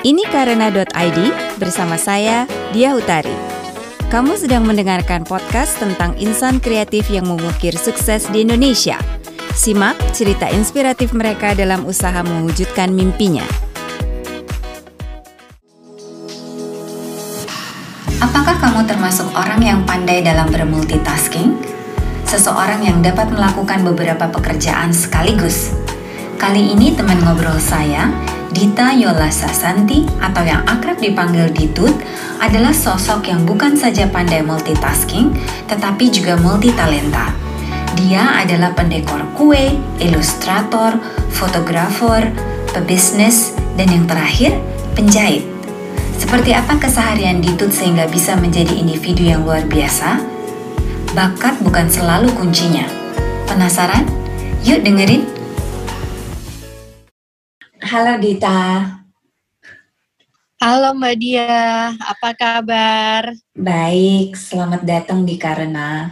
Ini karena.id bersama saya, Dia Utari. Kamu sedang mendengarkan podcast tentang insan kreatif yang mengukir sukses di Indonesia. Simak cerita inspiratif mereka dalam usaha mewujudkan mimpinya. Apakah kamu termasuk orang yang pandai dalam bermultitasking? Seseorang yang dapat melakukan beberapa pekerjaan sekaligus. Kali ini teman ngobrol saya, Dita Yola Sasanti atau yang akrab dipanggil Ditut adalah sosok yang bukan saja pandai multitasking, tetapi juga multitalenta. Dia adalah pendekor kue, ilustrator, fotografer, pebisnis, dan yang terakhir, penjahit. Seperti apa keseharian Ditut sehingga bisa menjadi individu yang luar biasa? Bakat bukan selalu kuncinya. Penasaran? Yuk dengerin. Halo Dita. Halo Mbak Dia, apa kabar? Baik, selamat datang di Karena.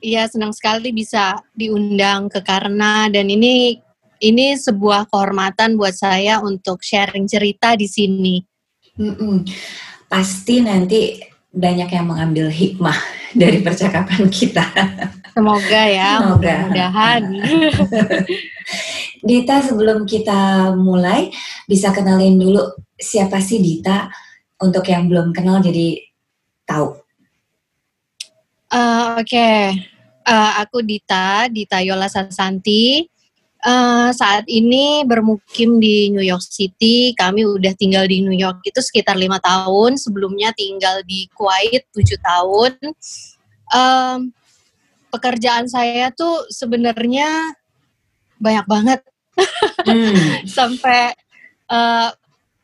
Iya, senang sekali bisa diundang ke Karena dan ini ini sebuah kehormatan buat saya untuk sharing cerita di sini. Mm-mm. Pasti nanti banyak yang mengambil hikmah dari percakapan kita. Semoga ya, Semoga. mudah-mudahan. Dita, sebelum kita mulai, bisa kenalin dulu siapa sih Dita untuk yang belum kenal jadi tahu. Eh, Oke, Eh, aku Dita, Dita Yola Sasanti. Eh, saat ini bermukim di New York City. Kami udah tinggal di New York itu sekitar lima tahun. Sebelumnya tinggal di Kuwait tujuh tahun. Em, pekerjaan saya tuh sebenarnya banyak banget Hmm. sampai eh,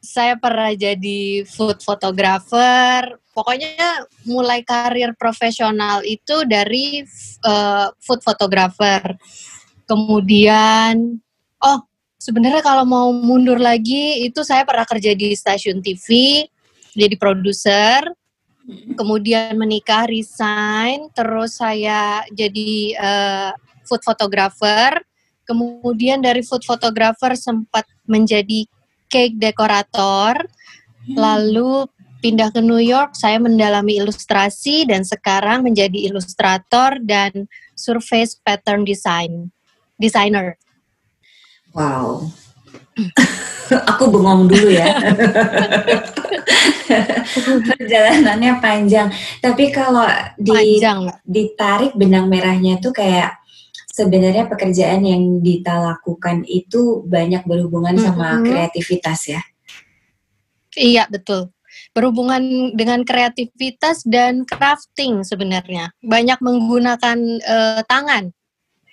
saya pernah jadi food photographer. Pokoknya mulai karir profesional itu dari eh, food photographer. Kemudian, oh sebenarnya kalau mau mundur lagi itu saya pernah kerja di stasiun TV, jadi produser. Kemudian menikah, resign, terus saya jadi eh, food photographer. Kemudian dari food photographer sempat menjadi cake dekorator. Lalu pindah ke New York, saya mendalami ilustrasi dan sekarang menjadi ilustrator dan surface pattern design designer. Wow. Aku bengong dulu ya. Perjalanannya panjang. Tapi kalau di, Panjang. Ditarik benang merahnya tuh kayak sebenarnya pekerjaan yang Dita lakukan itu banyak berhubungan sama Mhm. kreativitas ya. Iya, betul. Berhubungan dengan kreativitas dan crafting sebenarnya. Banyak menggunakan eh, tangan.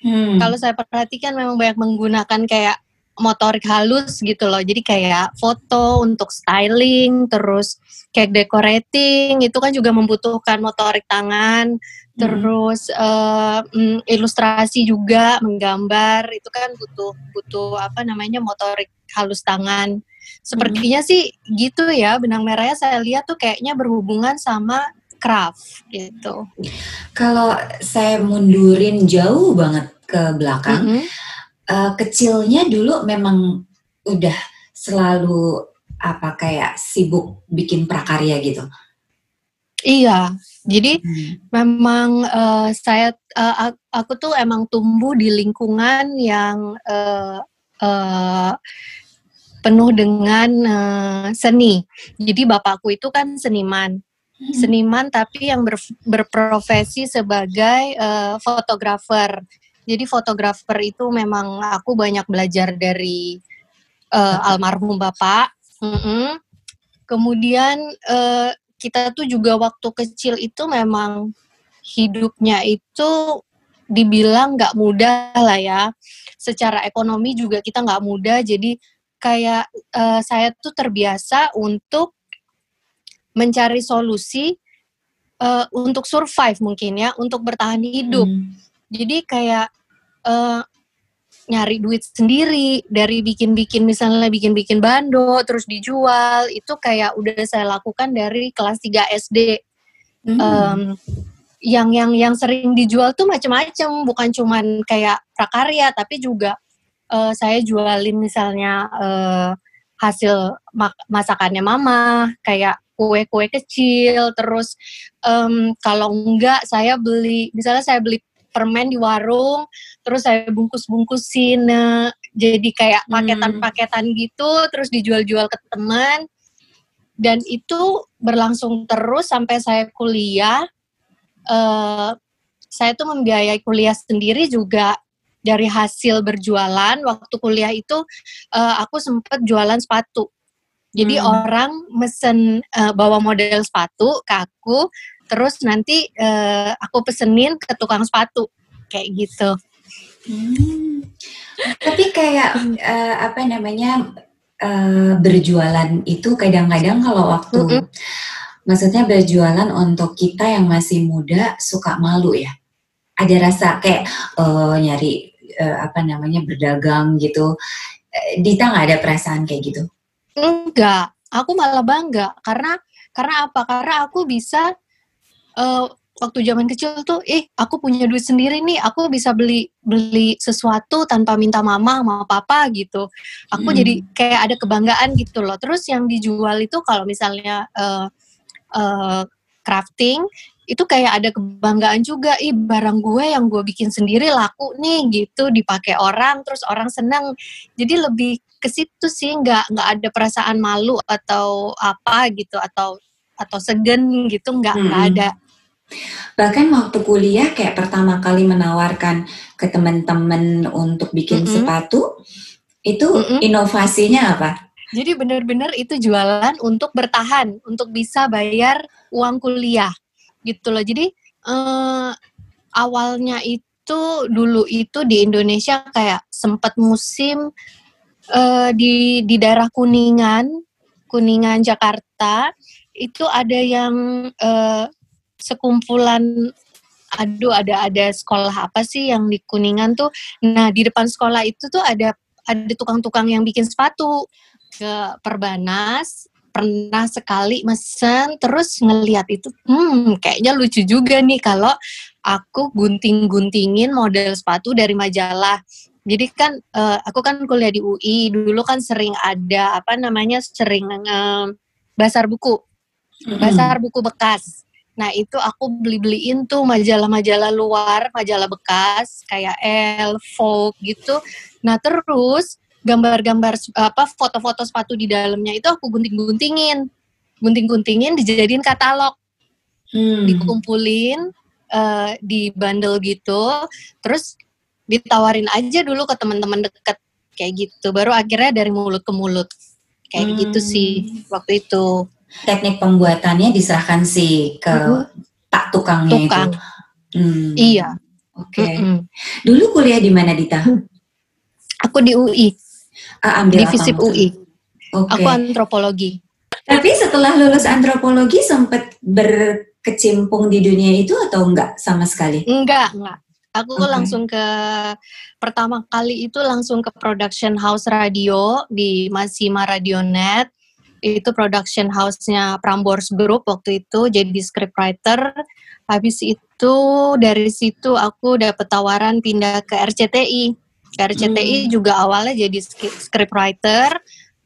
Hmm. Kalau saya perhatikan memang banyak menggunakan kayak motorik halus gitu loh. Jadi kayak foto untuk styling, terus kayak decorating itu kan juga membutuhkan motorik tangan. Terus eh, mm, ilustrasi juga menggambar itu kan butuh butuh apa namanya motorik halus tangan. Sepertinya sih gitu ya benang merahnya saya lihat tuh kayaknya berhubungan sama craft gitu. Kalau saya mundurin jauh banget ke belakang, Mhm. eh, kecilnya dulu memang udah selalu apa kayak sibuk bikin prakarya gitu. Iya, jadi Hmm. memang eh, saya ak- aku tuh emang tumbuh di lingkungan yang eh, eh, penuh dengan eh, seni. Jadi bapakku itu kan seniman, seniman tapi yang ber- berprofesi sebagai eh, fotografer. Jadi fotografer itu memang aku banyak belajar dari eh, almarhum bapak. Mm-mm. Kemudian eh, kita tuh juga waktu kecil itu memang hidupnya itu dibilang nggak mudah lah ya. Secara ekonomi juga kita nggak mudah. Jadi kayak eh, saya tuh terbiasa untuk mencari solusi eh, untuk survive mungkin ya, untuk bertahan hidup. Hmm. Jadi kayak eh, nyari duit sendiri dari bikin-bikin misalnya bikin-bikin bando terus dijual itu kayak udah saya lakukan dari kelas 3 SD. Hmm. Em, yang yang yang sering dijual tuh macam-macam bukan cuman kayak prakarya tapi juga uh, saya jualin misalnya uh, hasil mak masakannya mama kayak kue-kue kecil terus um, kalau enggak saya beli misalnya saya beli permen di warung terus saya bungkus-bungkusin uh, jadi kayak hmm. paketan-paketan gitu terus dijual-jual ke teman. Dan itu berlangsung terus sampai saya kuliah uh, saya tuh membiayai kuliah sendiri juga dari hasil berjualan. Waktu kuliah itu uh, aku sempat jualan sepatu jadi hmm. orang mesen uh, bawa model sepatu ke aku terus nanti uh, aku pesenin ke tukang sepatu kayak gitu hmm. tapi kayak uh, apa namanya uh, berjualan itu kadang-kadang kalau waktu mm -hmm. maksudnya berjualan untuk kita yang masih muda suka malu ya ada rasa kayak uh, nyari uh, apa namanya berdagang gitu. Dita nggak ada perasaan kayak gitu? Enggak, aku malah bangga karena karena apa? Karena aku bisa uh, waktu zaman kecil tuh, eh aku punya duit sendiri nih, aku bisa beli beli sesuatu tanpa minta mama sama papa gitu. Aku hmm. jadi kayak ada kebanggaan gitu loh. Terus yang dijual itu kalau misalnya uh, uh, crafting itu kayak ada kebanggaan juga ih barang gue yang gue bikin sendiri laku nih gitu dipakai orang terus orang senang jadi lebih ke situ sih nggak nggak ada perasaan malu atau apa gitu atau atau segen gitu nggak hmm. nggak ada bahkan waktu kuliah kayak pertama kali menawarkan ke teman-teman untuk bikin mm -hmm. sepatu itu mm -hmm. inovasinya apa jadi benar-benar itu jualan untuk bertahan untuk bisa bayar uang kuliah gitu loh. Jadi uh, awalnya itu dulu itu di Indonesia kayak sempat musim uh, di di daerah Kuningan, Kuningan Jakarta itu ada yang uh, sekumpulan aduh ada ada sekolah apa sih yang di Kuningan tuh. Nah, di depan sekolah itu tuh ada ada tukang-tukang yang bikin sepatu ke Perbanas pernah sekali mesen terus ngelihat itu hmm kayaknya lucu juga nih kalau aku gunting-guntingin model sepatu dari majalah jadi kan uh, aku kan kuliah di UI dulu kan sering ada apa namanya sering uh, basar buku. Basar buku bekas. Nah itu aku beli-beliin tuh majalah-majalah luar majalah bekas kayak Elle, Vogue gitu. Nah terus gambar-gambar apa foto-foto sepatu di dalamnya itu aku gunting-guntingin. Gunting-guntingin dijadiin katalog. Hmm. dikumpulin uh, di bundle gitu. Terus ditawarin aja dulu ke teman-teman deket kayak gitu baru akhirnya dari mulut ke mulut kayak hmm. gitu sih waktu itu teknik pembuatannya diserahkan sih ke uh, pak tukangnya Tukang. itu hmm. iya oke okay. uh -uh. dulu kuliah di mana Dita aku di UI uh, ambil di FISIP UI. Okay. Aku antropologi. Tapi setelah lulus antropologi sempat berkecimpung di dunia itu atau enggak sama sekali? Enggak, enggak. Aku okay. langsung ke pertama kali itu langsung ke production house radio di Masima Radionet. Itu production house-nya Prambors Group waktu itu jadi scriptwriter. Habis itu dari situ aku dapat tawaran pindah ke RCTI RCTI hmm. juga awalnya jadi scriptwriter,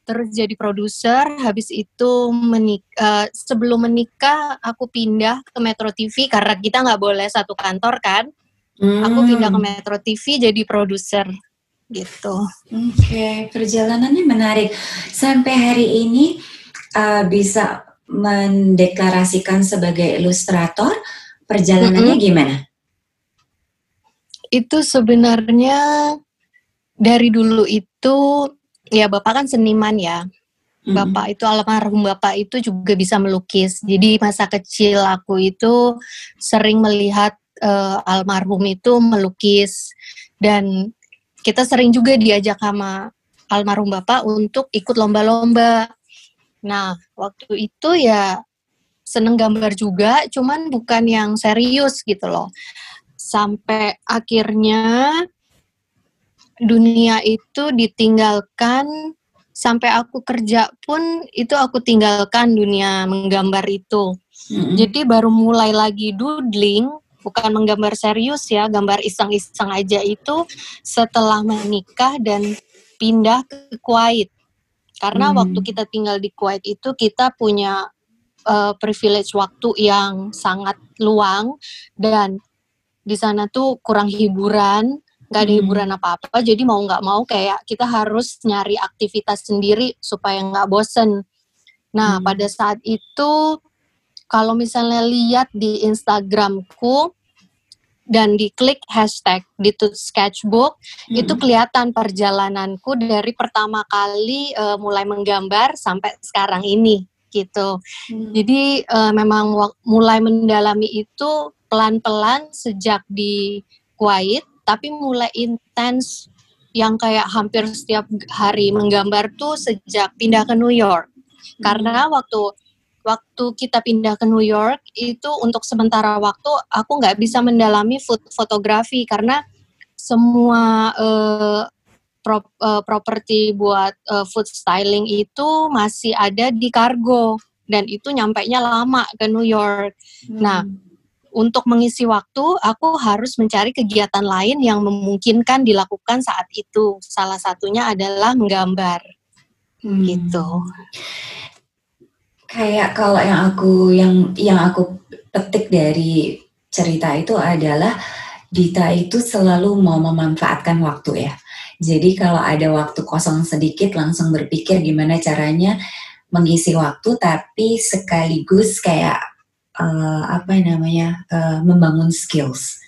terus jadi produser. Habis itu menik uh, sebelum menikah aku pindah ke Metro TV karena kita nggak boleh satu kantor kan. Hmm. Aku pindah ke Metro TV jadi produser gitu. Oke, okay. perjalanannya menarik. Sampai hari ini uh, bisa mendeklarasikan sebagai ilustrator. Perjalanannya mm -hmm. gimana? Itu sebenarnya dari dulu itu ya bapak kan seniman ya. Bapak itu almarhum bapak itu juga bisa melukis. Jadi masa kecil aku itu sering melihat uh, almarhum itu melukis dan kita sering juga diajak sama almarhum bapak untuk ikut lomba-lomba. Nah, waktu itu ya seneng gambar juga, cuman bukan yang serius gitu loh. Sampai akhirnya dunia itu ditinggalkan sampai aku kerja pun itu aku tinggalkan dunia menggambar itu. Mm-hmm. Jadi baru mulai lagi doodling bukan menggambar serius ya, gambar iseng-iseng aja itu setelah menikah dan pindah ke Kuwait. Karena hmm. waktu kita tinggal di Kuwait itu kita punya uh, privilege waktu yang sangat luang dan di sana tuh kurang hiburan, nggak ada hmm. hiburan apa-apa. Jadi mau nggak mau kayak kita harus nyari aktivitas sendiri supaya nggak bosen. Nah hmm. pada saat itu kalau misalnya lihat di Instagramku dan diklik hashtag di sketchbook hmm. itu kelihatan perjalananku dari pertama kali uh, mulai menggambar sampai sekarang ini gitu. Hmm. Jadi uh, memang mulai mendalami itu pelan-pelan sejak di Kuwait, tapi mulai intens yang kayak hampir setiap hari menggambar tuh sejak pindah ke New York. Hmm. Karena waktu waktu kita pindah ke New York itu untuk sementara waktu aku nggak bisa mendalami food fotografi karena semua uh, prop, uh, properti buat uh, food styling itu masih ada di kargo dan itu nyampe nya lama ke New York. Hmm. Nah, untuk mengisi waktu, aku harus mencari kegiatan lain yang memungkinkan dilakukan saat itu. Salah satunya adalah menggambar. Hmm. Gitu kayak kalau yang aku yang yang aku petik dari cerita itu adalah Dita itu selalu mau memanfaatkan waktu ya. Jadi kalau ada waktu kosong sedikit langsung berpikir gimana caranya mengisi waktu tapi sekaligus kayak uh, apa namanya uh, membangun skills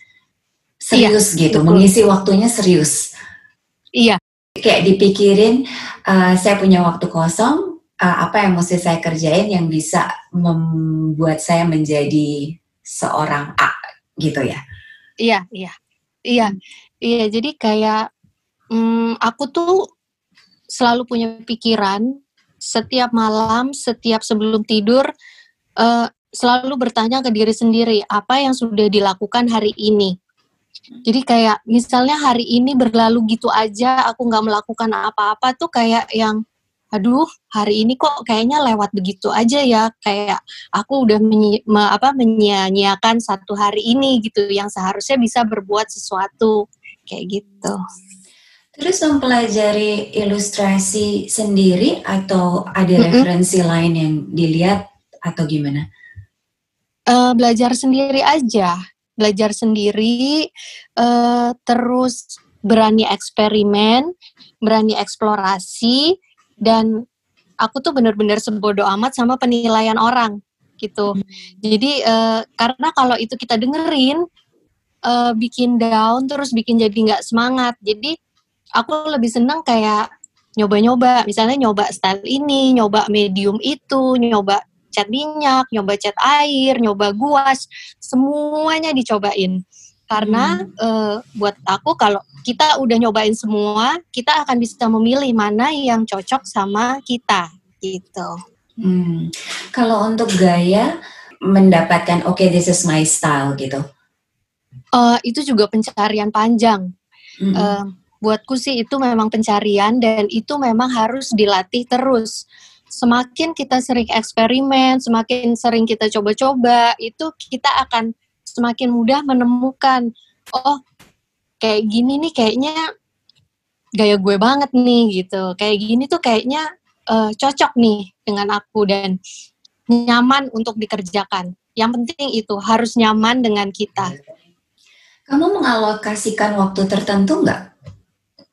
serius iya, gitu betul. mengisi waktunya serius iya kayak dipikirin uh, saya punya waktu kosong uh, apa yang mesti saya kerjain yang bisa membuat saya menjadi seorang A gitu ya? Iya, iya, iya, iya. Jadi kayak um, aku tuh selalu punya pikiran setiap malam, setiap sebelum tidur, uh, selalu bertanya ke diri sendiri apa yang sudah dilakukan hari ini. Jadi kayak misalnya hari ini berlalu gitu aja, aku nggak melakukan apa-apa tuh kayak yang aduh hari ini kok kayaknya lewat begitu aja ya kayak aku udah menyi, me, apa menyia-nyiakan satu hari ini gitu yang seharusnya bisa berbuat sesuatu kayak gitu. Terus mempelajari ilustrasi sendiri atau ada mm -hmm. referensi lain yang dilihat atau gimana? Uh, belajar sendiri aja, belajar sendiri, uh, terus berani eksperimen, berani eksplorasi, dan aku tuh bener-bener sebodoh amat sama penilaian orang gitu. Hmm. Jadi uh, karena kalau itu kita dengerin uh, bikin down terus bikin jadi nggak semangat. Jadi aku lebih seneng kayak nyoba-nyoba, misalnya nyoba style ini, nyoba medium itu, nyoba cat minyak, nyoba cat air, nyoba guas, semuanya dicobain. Karena hmm. uh, buat aku kalau kita udah nyobain semua, kita akan bisa memilih mana yang cocok sama kita gitu. Hmm. Kalau untuk gaya mendapatkan oke okay, this is my style gitu. Uh, itu juga pencarian panjang. Hmm. Uh, buatku sih itu memang pencarian dan itu memang harus dilatih terus. Semakin kita sering eksperimen, semakin sering kita coba-coba, itu kita akan semakin mudah menemukan oh kayak gini nih kayaknya gaya gue banget nih gitu. Kayak gini tuh kayaknya uh, cocok nih dengan aku dan nyaman untuk dikerjakan. Yang penting itu harus nyaman dengan kita. Kamu mengalokasikan waktu tertentu nggak?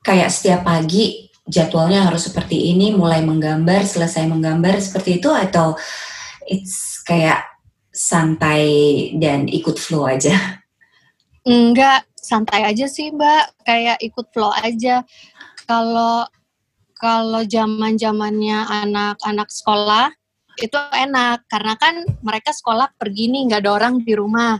Kayak setiap pagi jadwalnya harus seperti ini, mulai menggambar, selesai menggambar seperti itu atau it's kayak santai dan ikut flow aja? Enggak, santai aja sih mbak. Kayak ikut flow aja. Kalau kalau zaman zamannya anak-anak sekolah itu enak. Karena kan mereka sekolah pergi nih nggak ada orang di rumah.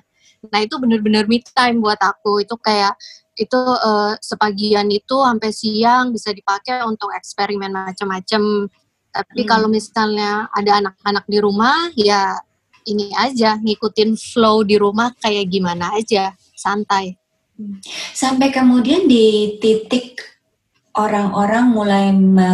Nah itu bener-bener me time buat aku. Itu kayak itu uh, sepagian itu sampai siang bisa dipakai untuk eksperimen macam-macam. Tapi hmm. kalau misalnya ada anak-anak di rumah ya ini aja ngikutin flow di rumah kayak gimana aja santai Sampai kemudian di titik orang-orang mulai me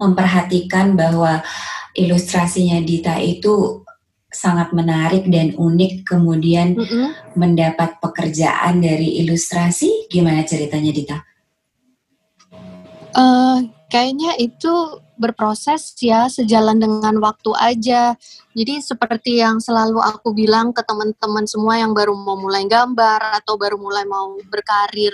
memperhatikan bahwa ilustrasinya Dita itu sangat menarik dan unik kemudian mm -hmm. mendapat pekerjaan dari ilustrasi gimana ceritanya Dita? Uh, kayaknya itu berproses ya sejalan dengan waktu aja. Jadi seperti yang selalu aku bilang ke teman-teman semua yang baru mau mulai gambar atau baru mulai mau berkarir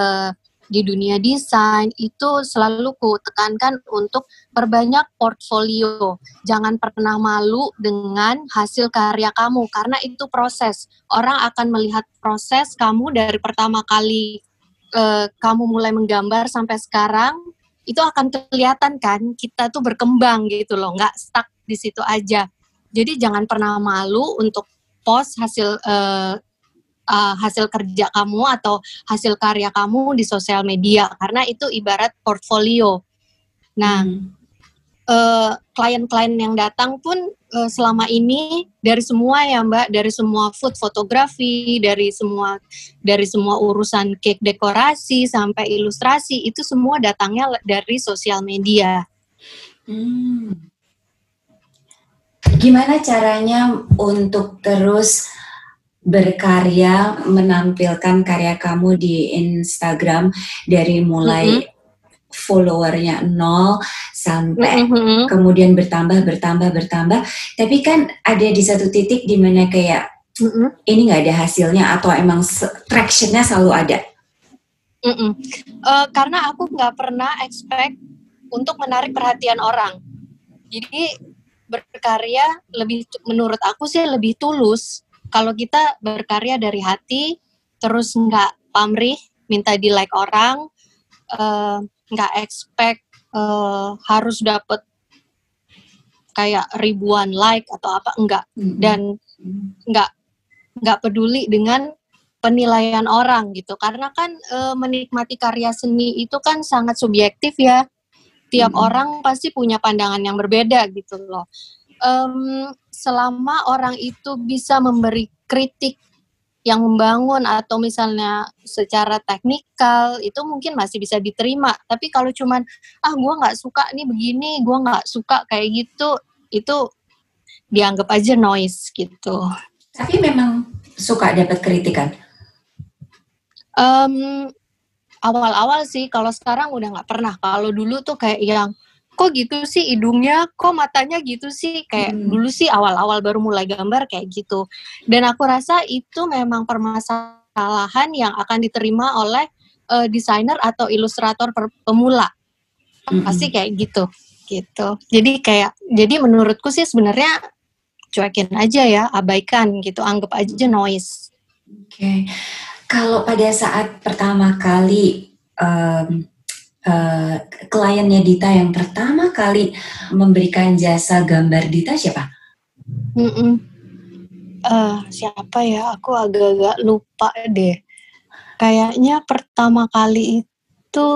uh, di dunia desain itu selalu ku tekankan untuk perbanyak portfolio. Jangan pernah malu dengan hasil karya kamu karena itu proses. Orang akan melihat proses kamu dari pertama kali uh, kamu mulai menggambar sampai sekarang itu akan kelihatan kan kita tuh berkembang gitu loh, nggak stuck di situ aja. Jadi jangan pernah malu untuk post hasil uh, uh, hasil kerja kamu atau hasil karya kamu di sosial media karena itu ibarat portfolio. Nah, hmm. Uh, klien-klien yang datang pun uh, selama ini dari semua ya Mbak, dari semua food fotografi, dari semua dari semua urusan cake dekorasi sampai ilustrasi itu semua datangnya dari sosial media. Hmm. Gimana caranya untuk terus berkarya menampilkan karya kamu di Instagram dari mulai mm -hmm. Followernya nol sampai mm -hmm. kemudian bertambah bertambah bertambah tapi kan ada di satu titik di mana kayak mm -hmm. ini nggak ada hasilnya atau emang tractionnya selalu ada mm -hmm. uh, karena aku nggak pernah expect untuk menarik perhatian orang jadi berkarya lebih menurut aku sih lebih tulus kalau kita berkarya dari hati terus nggak pamrih minta di like orang eh, nggak expect uh, harus dapet kayak ribuan like atau apa enggak mm-hmm. dan nggak nggak peduli dengan penilaian orang gitu karena kan e, menikmati karya seni itu kan sangat subjektif ya tiap mm-hmm. orang pasti punya pandangan yang berbeda gitu loh um, selama orang itu bisa memberi kritik yang membangun atau misalnya secara teknikal itu mungkin masih bisa diterima. Tapi kalau cuman ah gue nggak suka nih begini gue nggak suka kayak gitu itu dianggap aja noise gitu. Tapi memang suka dapat kritikan? Um, awal-awal sih. Kalau sekarang udah nggak pernah. Kalau dulu tuh kayak yang kok gitu sih hidungnya, kok matanya gitu sih. Kayak hmm. dulu sih awal-awal baru mulai gambar kayak gitu. Dan aku rasa itu memang permasalahan yang akan diterima oleh uh, desainer atau ilustrator pemula. Hmm. Pasti kayak gitu, gitu. Jadi kayak, jadi menurutku sih sebenarnya cuekin aja ya, abaikan gitu, anggap aja noise. Oke, okay. kalau pada saat pertama kali um, uh, kliennya Dita yang pertama kali memberikan jasa gambar Dita siapa? Mm -mm. Uh, siapa ya? Aku agak-agak lupa deh. Kayaknya pertama kali itu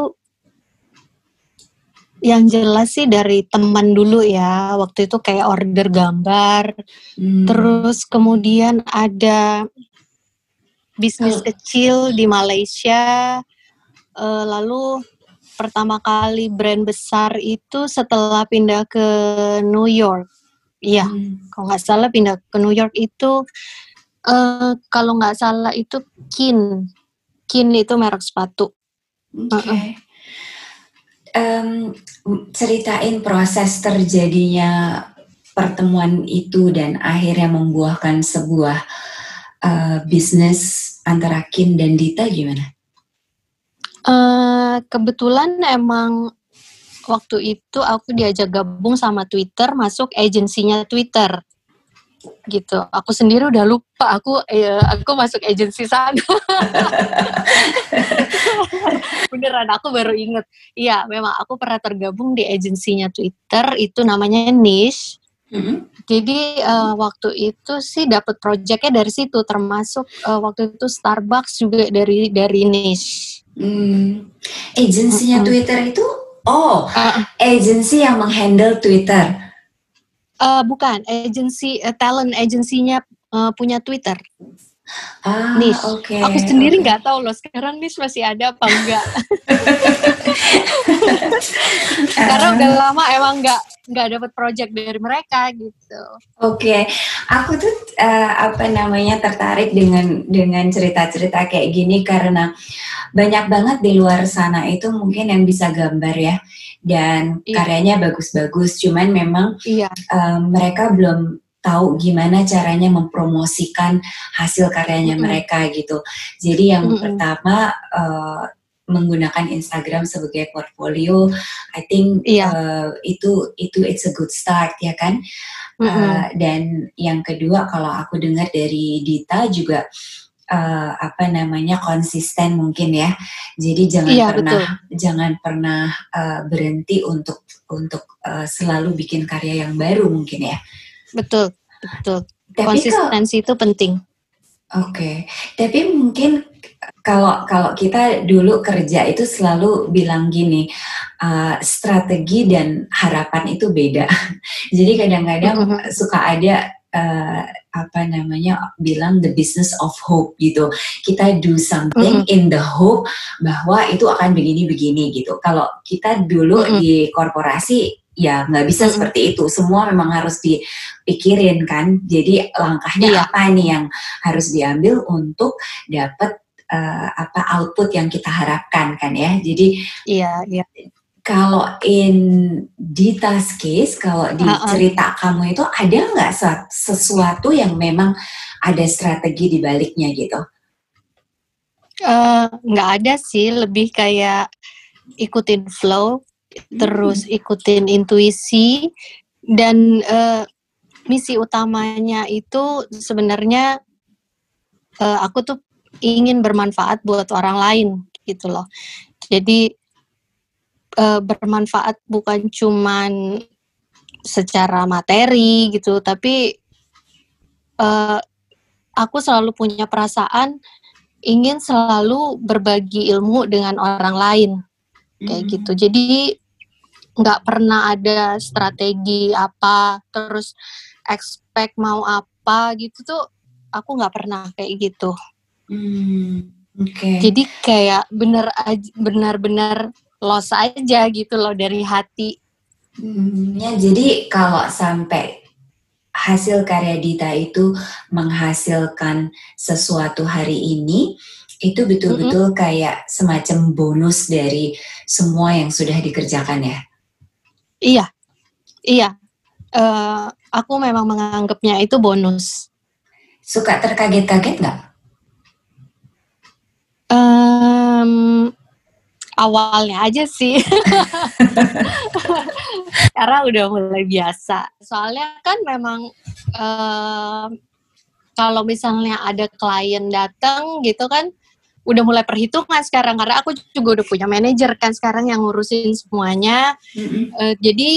yang jelas sih dari teman dulu ya. Waktu itu kayak order gambar. Hmm. Terus kemudian ada bisnis oh. kecil di Malaysia. Uh, lalu pertama kali brand besar itu setelah pindah ke New York. Iya, hmm. kalau nggak salah pindah ke New York itu uh, kalau nggak salah itu Kin. Kin itu merek sepatu. Oke. Okay. Um, ceritain proses terjadinya pertemuan itu dan akhirnya membuahkan sebuah uh, bisnis antara Kin dan Dita gimana? Uh, kebetulan emang waktu itu aku diajak gabung sama Twitter, masuk agensinya Twitter gitu. Aku sendiri udah lupa aku eh, aku masuk agensi sana. Beneran aku baru inget. Iya, memang aku pernah tergabung di agensinya Twitter itu namanya Niche. Mm -hmm. Jadi uh, waktu itu sih dapat proyeknya dari situ, termasuk uh, waktu itu Starbucks juga dari dari Niche. Hmm. Agensinya uh -uh. Twitter itu, oh, uh. agensi yang menghandle Twitter. Uh, bukan, agensi uh, talent agensinya uh, punya Twitter. Ah, oke. Okay, Aku sendiri nggak okay. tahu loh sekarang Nish masih ada apa enggak. Karena udah lama emang nggak nggak dapat project dari mereka gitu. Oke, okay. aku tuh uh, apa namanya tertarik dengan dengan cerita-cerita kayak gini karena banyak banget di luar sana itu mungkin yang bisa gambar ya dan iya. karyanya bagus-bagus, cuman memang iya. uh, mereka belum tahu gimana caranya mempromosikan hasil karyanya mm -hmm. mereka gitu. Jadi yang mm -hmm. pertama uh, menggunakan Instagram sebagai portfolio, I think yeah. uh, itu itu it's a good start ya kan. Mm -hmm. uh, dan yang kedua kalau aku dengar dari Dita juga uh, apa namanya konsisten mungkin ya. Jadi jangan yeah, pernah betul. jangan pernah uh, berhenti untuk untuk uh, selalu bikin karya yang baru mungkin ya. Betul, betul. Tapi Konsistensi kalau, itu penting. Oke, okay. tapi mungkin kalau kalau kita dulu kerja itu selalu bilang gini, uh, strategi dan harapan itu beda. Jadi kadang-kadang mm -hmm. suka ada uh, apa namanya bilang the business of hope gitu. Kita do something mm -hmm. in the hope bahwa itu akan begini-begini gitu. Kalau kita dulu mm -hmm. di korporasi ya nggak bisa seperti itu. Semua memang harus dipikirin kan. Jadi langkahnya yeah. apa nih yang harus diambil untuk dapat uh, apa output yang kita harapkan kan ya. Jadi iya yeah, iya. Yeah. Kalau in Dita's case, kalau di cerita kamu itu ada nggak sesuatu yang memang ada strategi di baliknya gitu? Uh, nggak ada sih, lebih kayak ikutin flow terus ikutin intuisi dan uh, misi utamanya itu sebenarnya uh, aku tuh ingin bermanfaat buat orang lain gitu loh. Jadi uh, bermanfaat bukan cuman secara materi gitu, tapi uh, aku selalu punya perasaan ingin selalu berbagi ilmu dengan orang lain kayak hmm. gitu. Jadi nggak pernah ada strategi apa terus expect mau apa gitu tuh aku nggak pernah kayak gitu hmm, okay. jadi kayak bener benar-benar los aja gitu loh dari hati hmm, ya jadi kalau sampai hasil karya Dita itu menghasilkan sesuatu hari ini itu betul-betul mm -hmm. kayak semacam bonus dari semua yang sudah dikerjakan ya Iya, iya. Uh, aku memang menganggapnya itu bonus. Suka terkaget-kaget nggak? Um, awalnya aja sih. Karena udah mulai biasa. Soalnya kan memang uh, kalau misalnya ada klien datang gitu kan, udah mulai perhitungan sekarang karena aku juga udah punya manajer kan sekarang yang ngurusin semuanya. Mm-hmm. Uh, jadi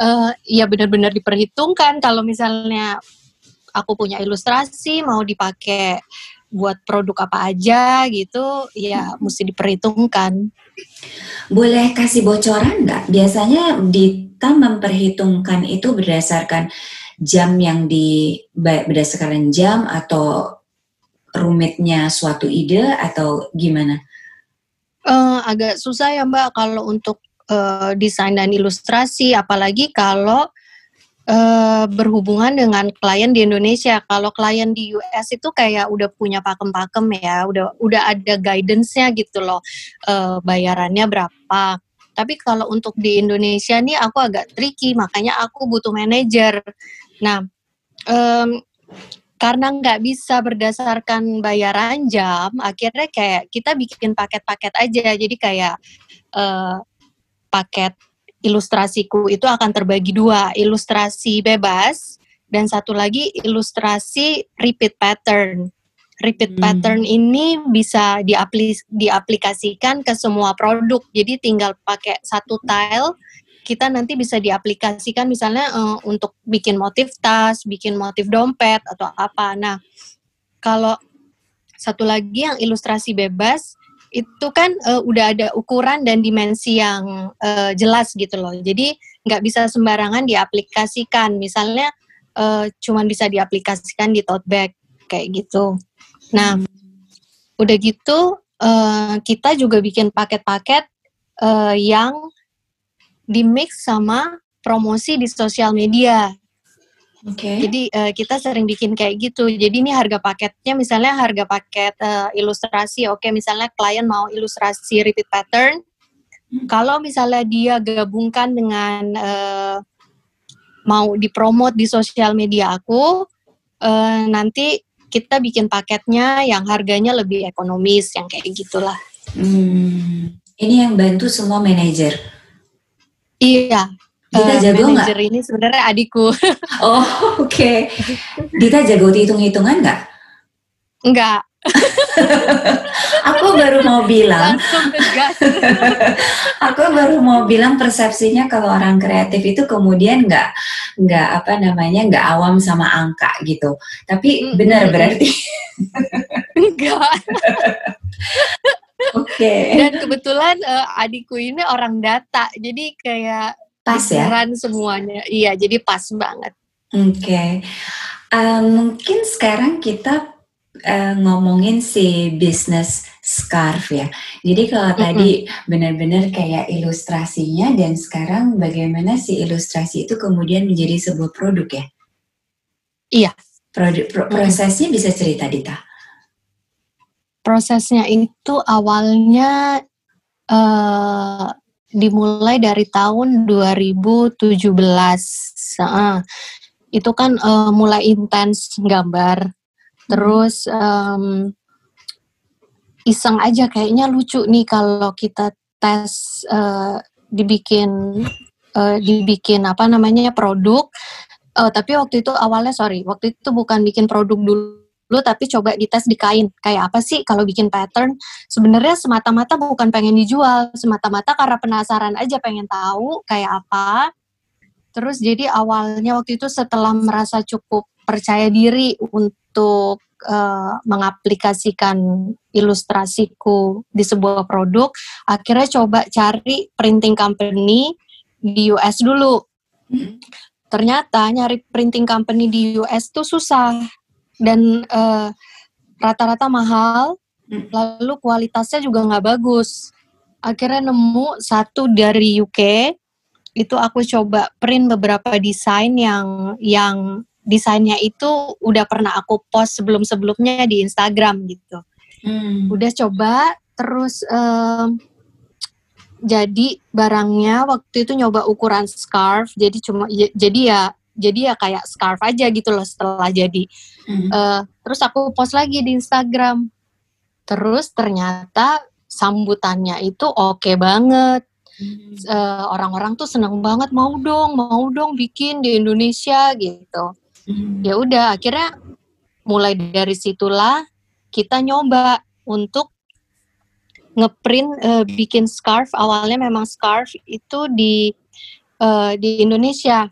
uh, ya benar-benar diperhitungkan kalau misalnya aku punya ilustrasi mau dipakai buat produk apa aja gitu ya mesti diperhitungkan. Boleh kasih bocoran nggak? Biasanya Dita memperhitungkan itu berdasarkan jam yang di berdasarkan jam atau rumitnya suatu ide atau gimana? Uh, agak susah ya Mbak kalau untuk uh, desain dan ilustrasi, apalagi kalau uh, berhubungan dengan klien di Indonesia. Kalau klien di US itu kayak udah punya pakem-pakem ya, udah udah ada guidance-nya gitu loh, uh, bayarannya berapa. Tapi kalau untuk di Indonesia nih aku agak tricky, makanya aku butuh manajer. Nah, um, karena nggak bisa berdasarkan bayaran jam, akhirnya kayak kita bikin paket-paket aja. Jadi kayak uh, paket ilustrasiku itu akan terbagi dua, ilustrasi bebas dan satu lagi ilustrasi repeat pattern. Repeat hmm. pattern ini bisa diaplis diaplikasikan ke semua produk. Jadi tinggal pakai satu tile kita nanti bisa diaplikasikan misalnya uh, untuk bikin motif tas, bikin motif dompet atau apa. Nah, kalau satu lagi yang ilustrasi bebas itu kan uh, udah ada ukuran dan dimensi yang uh, jelas gitu loh. Jadi nggak bisa sembarangan diaplikasikan. Misalnya uh, cuman bisa diaplikasikan di tote bag kayak gitu. Nah, udah gitu uh, kita juga bikin paket-paket uh, yang di mix sama promosi di sosial media. Oke. Jadi uh, kita sering bikin kayak gitu. Jadi ini harga paketnya misalnya harga paket uh, ilustrasi. Oke, misalnya klien mau ilustrasi repeat pattern. Hmm. Kalau misalnya dia gabungkan dengan uh, mau dipromot di sosial media aku, uh, nanti kita bikin paketnya yang harganya lebih ekonomis, yang kayak gitulah. Hmm. Ini yang bantu semua manajer. Iya, Dita uh, jago nggak? ini sebenarnya adikku. oh oke. Okay. Dita jago hitung-hitungan nggak? Enggak. aku baru mau bilang. aku baru mau bilang persepsinya kalau orang kreatif itu kemudian nggak nggak apa namanya nggak awam sama angka gitu. Tapi benar berarti. enggak. Oke. Okay. Dan kebetulan uh, adikku ini orang data, jadi kayak pas ya semuanya iya jadi pas banget oke okay. uh, mungkin sekarang kita uh, ngomongin si bisnis scarf ya jadi kalau mm -hmm. tadi benar-benar kayak ilustrasinya dan sekarang bagaimana si ilustrasi itu kemudian menjadi sebuah produk ya iya produk pro prosesnya bisa cerita Dita prosesnya itu awalnya uh, dimulai dari tahun 2017. Uh, itu kan uh, mulai intens gambar. Terus um, iseng aja kayaknya lucu nih kalau kita tes uh, dibikin uh, dibikin apa namanya produk. Uh, tapi waktu itu awalnya sorry, waktu itu bukan bikin produk dulu lu tapi coba dites di kain. Kayak apa sih kalau bikin pattern? Sebenarnya semata-mata bukan pengen dijual semata-mata karena penasaran aja pengen tahu kayak apa. Terus jadi awalnya waktu itu setelah merasa cukup percaya diri untuk uh, mengaplikasikan ilustrasiku di sebuah produk akhirnya coba cari printing company di US dulu. Hmm. ternyata nyari printing company di US tuh susah dan eh, rata-rata mahal hmm. lalu kualitasnya juga nggak bagus akhirnya nemu satu dari UK itu aku coba print beberapa desain yang yang desainnya itu udah pernah aku post sebelum-sebelumnya di Instagram gitu hmm. udah coba terus um, jadi barangnya waktu itu nyoba ukuran scarf jadi cuma ya, jadi ya jadi ya kayak scarf aja gitu loh setelah jadi hmm. uh, terus aku post lagi di Instagram terus ternyata sambutannya itu oke okay banget hmm. uh, orang-orang tuh seneng banget mau dong mau dong bikin di Indonesia gitu hmm. ya udah akhirnya mulai dari situlah kita nyoba untuk ngeprint uh, bikin scarf awalnya memang scarf itu di uh, di Indonesia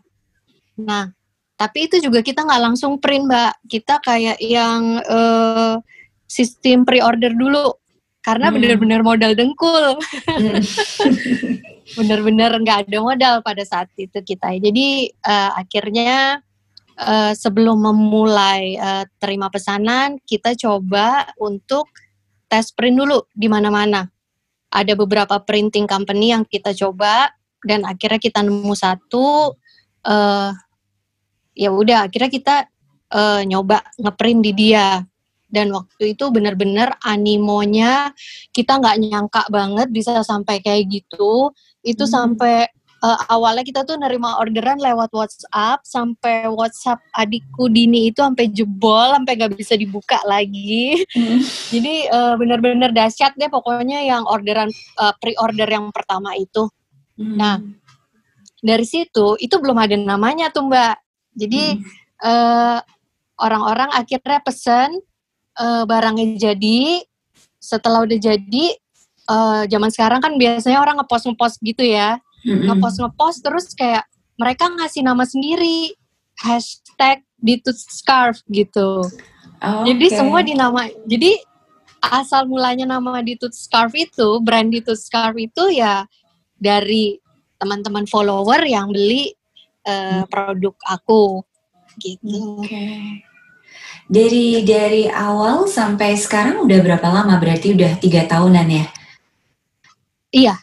Nah, tapi itu juga kita nggak langsung print, Mbak. Kita kayak yang uh, sistem pre-order dulu karena hmm. benar-benar modal dengkul. Hmm. benar-benar nggak ada modal pada saat itu kita. Jadi uh, akhirnya uh, sebelum memulai uh, terima pesanan, kita coba untuk tes print dulu di mana-mana. Ada beberapa printing company yang kita coba dan akhirnya kita nemu satu uh, ya udah akhirnya kita uh, nyoba ngeprint di dia dan waktu itu benar-benar animonya kita nggak nyangka banget bisa sampai kayak gitu itu hmm. sampai uh, awalnya kita tuh nerima orderan lewat WhatsApp sampai WhatsApp adikku Dini itu sampai jebol sampai nggak bisa dibuka lagi hmm. jadi uh, benar-benar dahsyat deh pokoknya yang orderan uh, pre-order yang pertama itu hmm. nah dari situ itu belum ada namanya tuh mbak jadi hmm. uh, orang-orang akhirnya pesen uh, barangnya jadi, setelah udah jadi, uh, zaman sekarang kan biasanya orang ngepost ngepost gitu ya, hmm. ngepost ngepost terus kayak mereka ngasih nama sendiri hashtag ditut scarf gitu. Oh, jadi okay. semua dinama, jadi asal mulanya nama ditut scarf itu, brand ditut scarf itu ya dari teman-teman follower yang beli uh, produk aku gitu. Okay. Dari dari awal sampai sekarang udah berapa lama? Berarti udah tiga tahunan ya? Iya,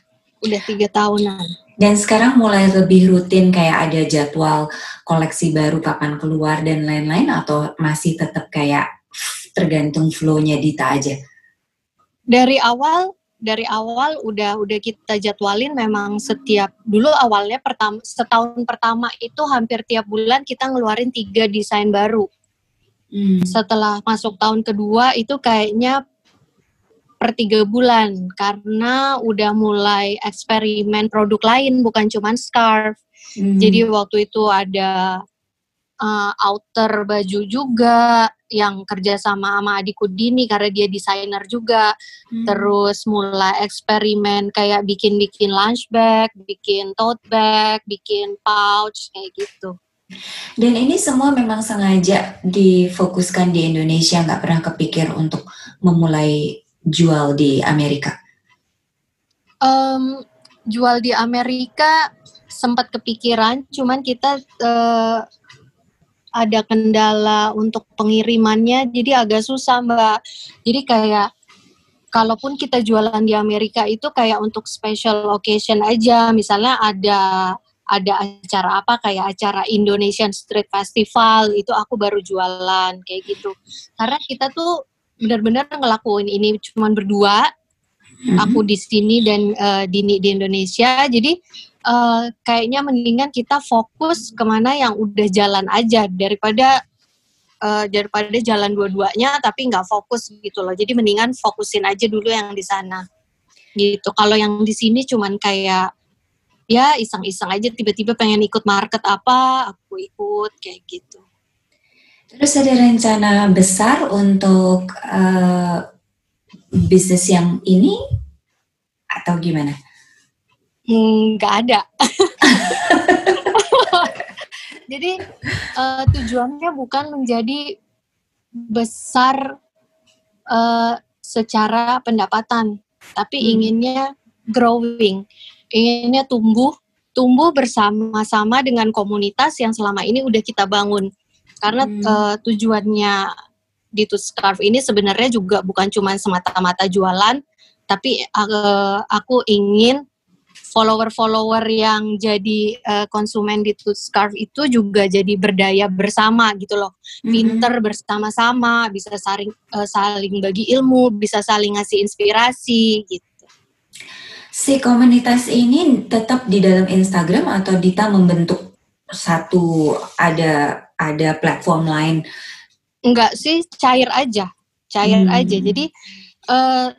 udah tiga tahunan. Dan sekarang mulai lebih rutin kayak ada jadwal koleksi baru kapan keluar dan lain-lain atau masih tetap kayak tergantung flow-nya Dita aja? Dari awal dari awal udah udah kita jadwalin memang setiap dulu awalnya pertama setahun pertama itu hampir tiap bulan kita ngeluarin tiga desain baru. Hmm. Setelah masuk tahun kedua itu kayaknya per tiga bulan karena udah mulai eksperimen produk lain bukan cuma scarf. Hmm. Jadi waktu itu ada uh, outer baju juga yang kerja sama sama adikku Dini karena dia desainer juga. Hmm. Terus mulai eksperimen kayak bikin-bikin lunch bag, bikin tote bag, bikin pouch kayak gitu. Dan ini semua memang sengaja difokuskan di Indonesia, nggak pernah kepikir untuk memulai jual di Amerika? Um, jual di Amerika sempat kepikiran, cuman kita uh, ada kendala untuk pengirimannya, jadi agak susah mbak. Jadi kayak kalaupun kita jualan di Amerika itu kayak untuk special occasion aja, misalnya ada ada acara apa kayak acara Indonesian Street Festival itu aku baru jualan kayak gitu. Karena kita tuh benar-benar ngelakuin ini cuma berdua mm-hmm. aku di sini dan uh, Dini di Indonesia jadi uh, kayaknya mendingan kita fokus ke mana yang udah jalan aja daripada uh, daripada jalan dua-duanya tapi nggak fokus gitu loh. Jadi mendingan fokusin aja dulu yang di sana. Gitu. Kalau yang di sini cuman kayak ya iseng-iseng aja tiba-tiba pengen ikut market apa aku ikut kayak gitu. Terus ada rencana besar untuk uh, bisnis yang ini? Atau gimana? Nggak hmm, ada. Jadi uh, tujuannya bukan menjadi besar uh, secara pendapatan, tapi hmm. inginnya growing, inginnya tumbuh, tumbuh bersama-sama dengan komunitas yang selama ini udah kita bangun karena hmm. uh, tujuannya di Scarf ini sebenarnya juga bukan cuma semata-mata jualan tapi uh, aku ingin follower-follower yang jadi uh, konsumen di Scarf itu juga jadi berdaya bersama gitu loh. Mm-hmm. Pinter bersama-sama, bisa saling uh, saling bagi ilmu, bisa saling ngasih inspirasi gitu. Si komunitas ini tetap di dalam Instagram atau Dita membentuk satu ada ada platform lain? Enggak sih, cair aja, cair hmm. aja. Jadi uh,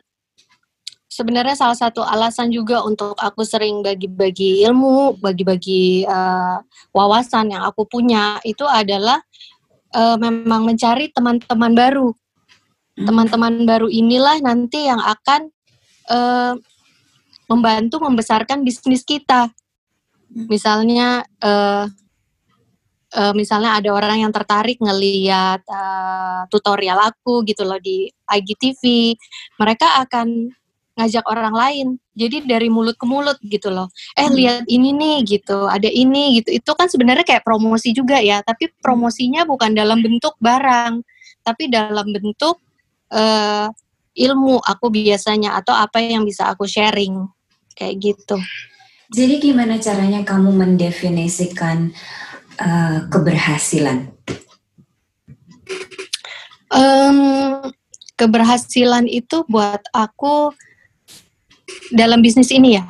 sebenarnya salah satu alasan juga untuk aku sering bagi-bagi ilmu, bagi-bagi uh, wawasan yang aku punya itu adalah uh, memang mencari teman-teman baru. Hmm. Teman-teman baru inilah nanti yang akan uh, membantu membesarkan bisnis kita. Hmm. Misalnya uh, uh, misalnya ada orang yang tertarik ngeliat uh, tutorial aku gitu loh di IGTV, mereka akan ngajak orang lain. Jadi dari mulut ke mulut gitu loh. Eh hmm. lihat ini nih gitu, ada ini gitu. Itu kan sebenarnya kayak promosi juga ya, tapi hmm. promosinya bukan dalam bentuk barang, tapi dalam bentuk uh, ilmu aku biasanya atau apa yang bisa aku sharing kayak gitu. Jadi gimana caranya kamu mendefinisikan uh, keberhasilan? Um, keberhasilan itu buat aku dalam bisnis ini ya.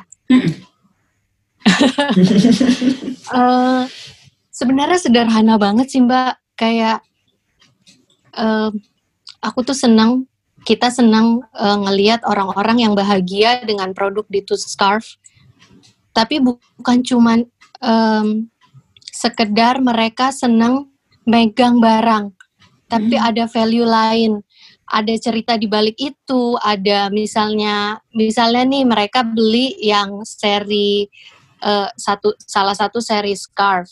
uh, sebenarnya sederhana banget sih Mbak. Kayak uh, aku tuh senang, kita senang uh, ngelihat orang-orang yang bahagia dengan produk di Tooth Scarf. Tapi bukan cuman um, sekedar mereka senang megang barang, tapi hmm. ada value lain, ada cerita di balik itu, ada misalnya misalnya nih mereka beli yang seri uh, satu salah satu seri scarf.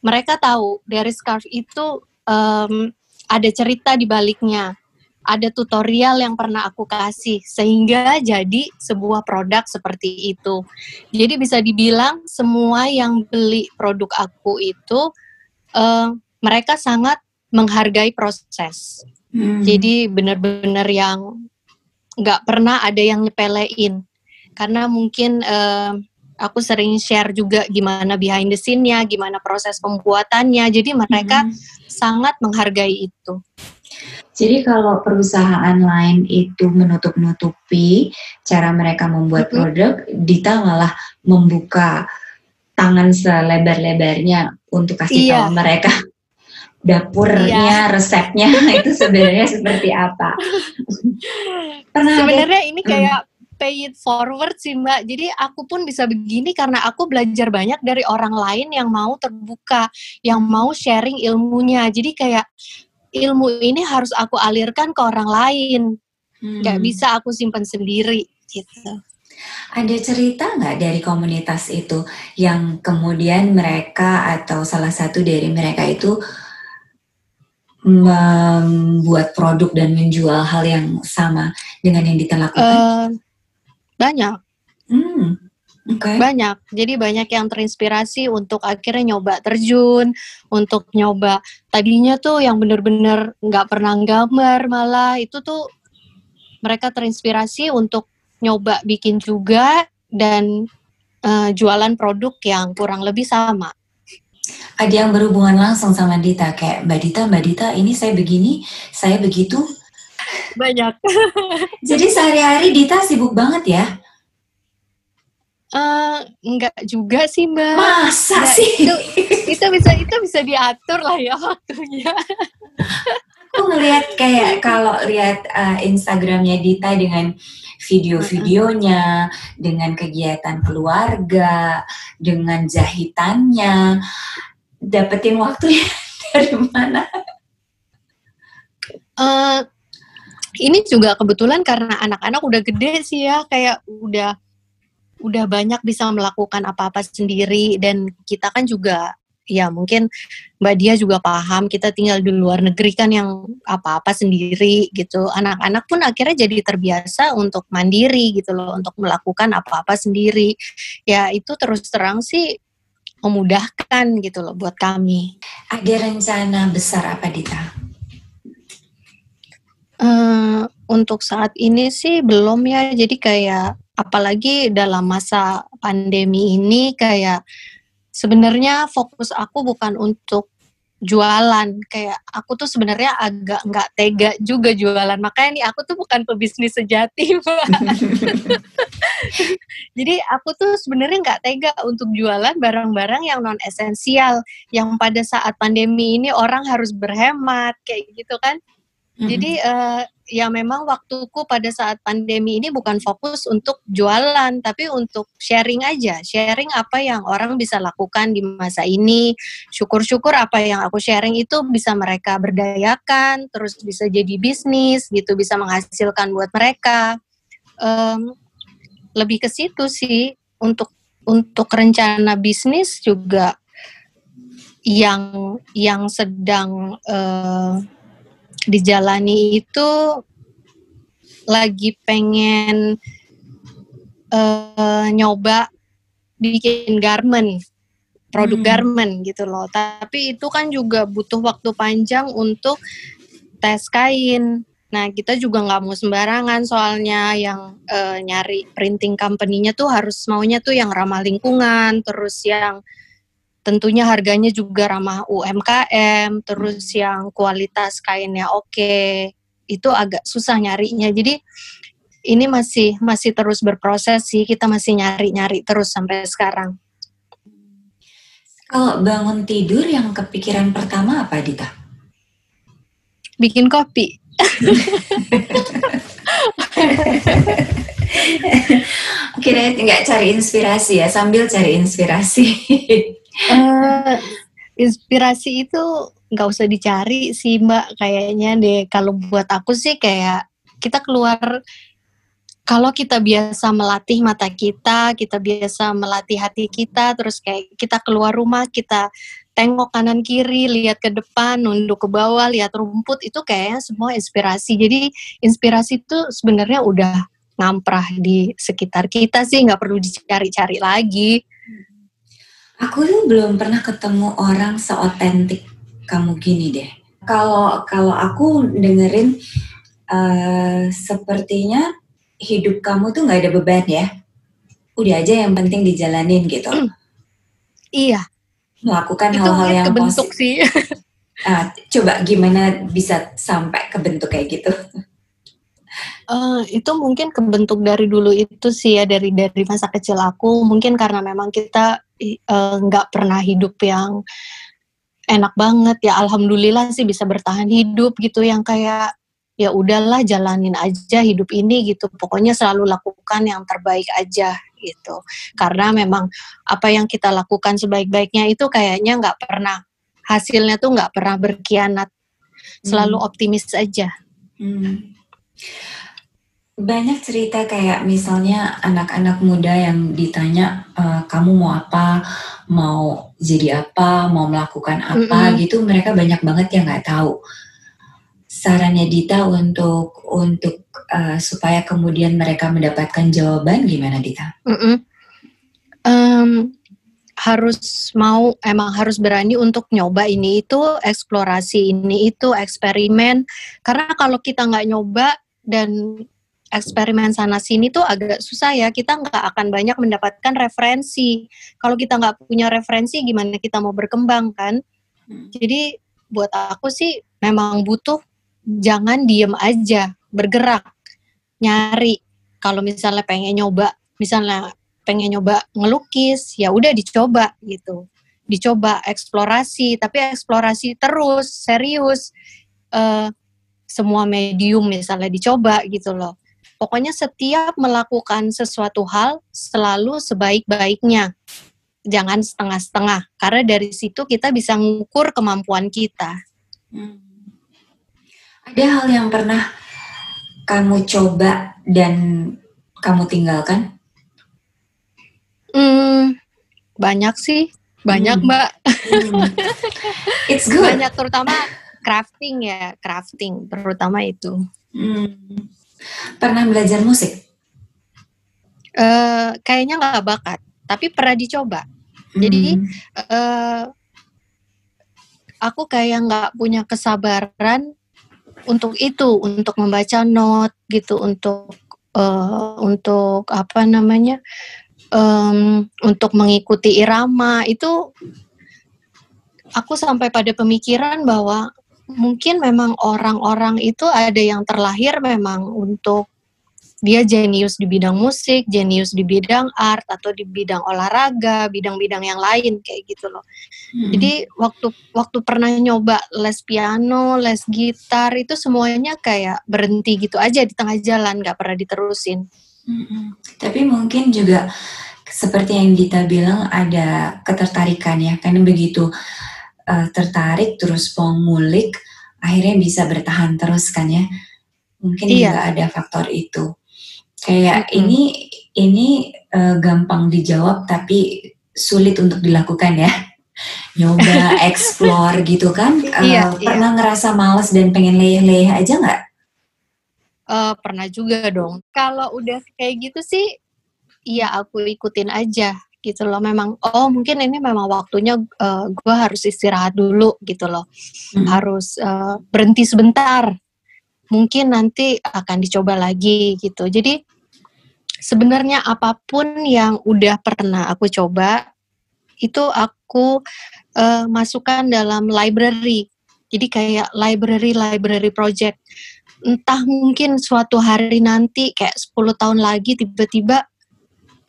Mereka tahu dari scarf itu um, ada cerita di baliknya ada tutorial yang pernah aku kasih sehingga jadi sebuah produk seperti itu. Jadi bisa dibilang semua yang beli produk aku itu uh, mereka sangat menghargai proses. Hmm. Jadi benar-benar yang nggak pernah ada yang nyepelein karena mungkin uh, aku sering share juga gimana behind the scene-nya, gimana proses pembuatannya. Jadi mereka hmm. sangat menghargai itu. Jadi kalau perusahaan lain itu menutup-nutupi cara mereka membuat mm -hmm. produk, Dita malah membuka tangan selebar-lebarnya untuk kasih iya. tahu mereka dapurnya, iya. resepnya itu sebenarnya seperti apa. sebenarnya ini kayak pay it forward sih mbak. Jadi aku pun bisa begini karena aku belajar banyak dari orang lain yang mau terbuka, yang mau sharing ilmunya. Jadi kayak ilmu ini harus aku alirkan ke orang lain. Hmm. Gak bisa aku simpan sendiri gitu. Ada cerita nggak dari komunitas itu yang kemudian mereka atau salah satu dari mereka itu membuat produk dan menjual hal yang sama dengan yang Dita lakukan? Uh, banyak. Hmm. Okay. Banyak. Jadi banyak yang terinspirasi untuk akhirnya nyoba terjun, untuk nyoba. Tadinya tuh yang bener-bener nggak pernah gambar malah itu tuh mereka terinspirasi untuk nyoba bikin juga dan uh, jualan produk yang kurang lebih sama. Ada yang berhubungan langsung sama Dita kayak Mbak Dita, Mbak Dita ini saya begini, saya begitu, banyak. Jadi sehari-hari Dita sibuk banget ya? Uh, enggak juga sih mbak. Masa enggak, sih? Itu, itu bisa itu bisa diatur lah ya waktunya. Aku ngeliat kayak kalau lihat uh, Instagramnya Dita dengan video-videonya, dengan kegiatan keluarga, dengan jahitannya, dapetin waktunya dari mana? Uh, ini juga kebetulan karena anak-anak udah gede sih ya kayak udah udah banyak bisa melakukan apa-apa sendiri dan kita kan juga ya mungkin Mbak Dia juga paham kita tinggal di luar negeri kan yang apa-apa sendiri gitu. Anak-anak pun akhirnya jadi terbiasa untuk mandiri gitu loh, untuk melakukan apa-apa sendiri. Ya itu terus terang sih memudahkan gitu loh buat kami. Ada rencana besar apa Dita? Uh, untuk saat ini sih belum ya. Jadi kayak apalagi dalam masa pandemi ini kayak sebenarnya fokus aku bukan untuk jualan. Kayak aku tuh sebenarnya agak nggak tega juga jualan. Makanya nih aku tuh bukan pebisnis sejati jadi aku tuh sebenarnya nggak tega untuk jualan barang-barang yang non esensial yang pada saat pandemi ini orang harus berhemat kayak gitu kan jadi uh, ya memang waktuku pada saat pandemi ini bukan fokus untuk jualan, tapi untuk sharing aja, sharing apa yang orang bisa lakukan di masa ini. Syukur-syukur apa yang aku sharing itu bisa mereka berdayakan, terus bisa jadi bisnis gitu, bisa menghasilkan buat mereka. Um, lebih ke situ sih untuk untuk rencana bisnis juga yang yang sedang uh, dijalani itu lagi pengen uh, nyoba bikin garment produk hmm. garment gitu loh tapi itu kan juga butuh waktu panjang untuk tes kain nah kita juga nggak mau sembarangan soalnya yang uh, nyari printing company-nya tuh harus maunya tuh yang ramah lingkungan terus yang tentunya harganya juga ramah UMKM, terus hmm. yang kualitas kainnya oke, itu agak susah nyarinya. Jadi ini masih masih terus berproses sih, kita masih nyari-nyari terus sampai sekarang. Kalau bangun tidur yang kepikiran pertama apa Dita? Bikin kopi. Kira nggak cari inspirasi ya, sambil cari inspirasi. uh, inspirasi itu nggak usah dicari sih mbak kayaknya deh kalau buat aku sih kayak kita keluar kalau kita biasa melatih mata kita, kita biasa melatih hati kita, terus kayak kita keluar rumah, kita tengok kanan kiri, lihat ke depan, nunduk ke bawah, lihat rumput, itu kayaknya semua inspirasi. Jadi inspirasi itu sebenarnya udah ngamprah di sekitar kita sih, nggak perlu dicari-cari lagi. Aku tuh belum pernah ketemu orang seotentik kamu gini deh. Kalau kalau aku dengerin uh, sepertinya hidup kamu tuh nggak ada beban ya. udah aja yang penting dijalanin gitu. Iya. Melakukan hal-hal yang kebentuk positif. sih. Ah, coba gimana bisa sampai ke bentuk kayak gitu? Eh, itu mungkin kebentuk dari dulu itu sih ya dari dari masa kecil aku mungkin karena memang kita eh, nggak pernah hidup yang enak banget. Ya alhamdulillah sih bisa bertahan hidup gitu yang kayak ya udahlah jalanin aja hidup ini gitu. Pokoknya selalu lakukan yang terbaik aja gitu. Karena memang apa yang kita lakukan sebaik-baiknya itu kayaknya nggak pernah hasilnya tuh nggak pernah berkhianat. Selalu Hmm. optimis aja. Hmm. Banyak cerita kayak misalnya anak-anak muda yang ditanya "Eh, kamu mau apa, mau jadi apa, mau melakukan apa Mm-mm. gitu, mereka banyak banget yang nggak tahu. Sarannya Dita untuk untuk eh, supaya kemudian mereka mendapatkan jawaban gimana Dita? Mm-mm. Em, harus mau emang harus berani untuk nyoba ini itu eksplorasi ini itu eksperimen karena kalau kita nggak nyoba dan eksperimen sana sini tuh agak susah ya. Kita nggak akan banyak mendapatkan referensi. Kalau kita nggak punya referensi gimana kita mau berkembang kan? Jadi buat aku sih memang butuh jangan diem aja bergerak nyari. Kalau misalnya pengen nyoba misalnya pengen nyoba ngelukis ya udah dicoba gitu. Dicoba eksplorasi tapi eksplorasi terus serius. Eh, semua medium misalnya dicoba gitu loh pokoknya setiap melakukan sesuatu hal selalu sebaik-baiknya jangan setengah-setengah karena dari situ kita bisa mengukur kemampuan kita Hmm. Ada hal yang pernah kamu coba dan kamu tinggalkan? Hmm, banyak sih, banyak Hmm. mbak, Hmm. It's good. banyak terutama crafting ya, crafting terutama itu. Hmm. Pernah belajar musik? Eh, kayaknya nggak bakat, tapi pernah dicoba. Jadi Hmm. eh aku kayak nggak punya kesabaran untuk itu, untuk membaca not gitu, untuk eh, untuk apa namanya, em, untuk mengikuti irama itu aku sampai pada pemikiran bahwa mungkin memang orang-orang itu ada yang terlahir memang untuk dia jenius di bidang musik, jenius di bidang art atau di bidang olahraga, bidang-bidang yang lain kayak gitu loh. Hmm. Jadi waktu waktu pernah nyoba les piano, les gitar itu semuanya kayak berhenti gitu aja di tengah jalan, nggak pernah diterusin. Mm-mm. Tapi mungkin juga seperti yang Dita bilang ada ketertarikan ya, karena begitu uh, tertarik terus mau ngulik, akhirnya bisa bertahan terus kan ya. Mungkin Iya. juga ada faktor itu. Kayak Mm-mm. ini ini uh, gampang dijawab tapi sulit untuk dilakukan ya. Nyoba, explore gitu kan. Uh, Iya, iya. pernah ngerasa males dan pengen leyeh-leyeh aja nggak? Eh, pernah juga dong. Kalau udah kayak gitu sih, iya aku ikutin aja gitu loh. Memang oh mungkin ini memang waktunya gue harus istirahat dulu gitu loh. Hmm. Harus eh, berhenti sebentar. Mungkin nanti akan dicoba lagi gitu. Jadi sebenarnya apa pun yang udah pernah aku coba itu aku eh, masukkan dalam library. Jadi kayak library library project. Entah mungkin suatu hari nanti kayak 10 tahun lagi tiba-tiba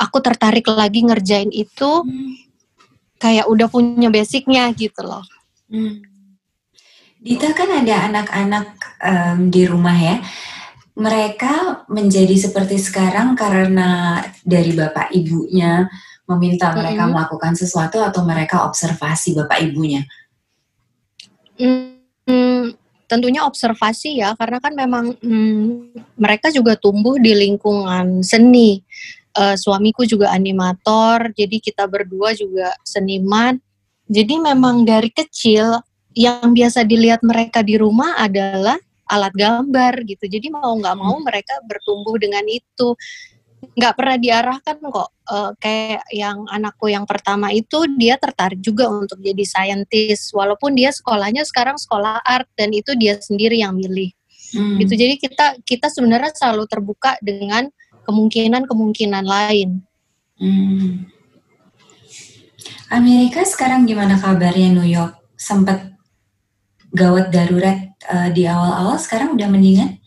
aku tertarik lagi ngerjain itu Hmm. kayak udah punya basicnya gitu loh. Hmm. Dita kan ada anak-anak em, di rumah ya. Mereka menjadi seperti sekarang karena dari bapak ibunya meminta mereka Mm-mm. melakukan sesuatu atau mereka observasi bapak ibunya. Hmm, tentunya observasi ya, karena kan memang hmm, mereka juga tumbuh di lingkungan seni. Eh, suamiku juga animator, jadi kita berdua juga seniman. Jadi memang dari kecil yang biasa dilihat mereka di rumah adalah alat gambar gitu. Jadi mau nggak mau mereka bertumbuh dengan itu. Nggak pernah diarahkan kok. Eh, kayak yang anakku yang pertama itu dia tertarik juga untuk jadi saintis, walaupun dia sekolahnya sekarang sekolah art dan itu dia sendiri yang milih. Hmm. Gitu. Jadi kita kita sebenarnya selalu terbuka dengan kemungkinan-kemungkinan lain. Hmm. Amerika sekarang gimana kabarnya New York? Sempat gawat darurat uh, di awal-awal, sekarang udah mendingan?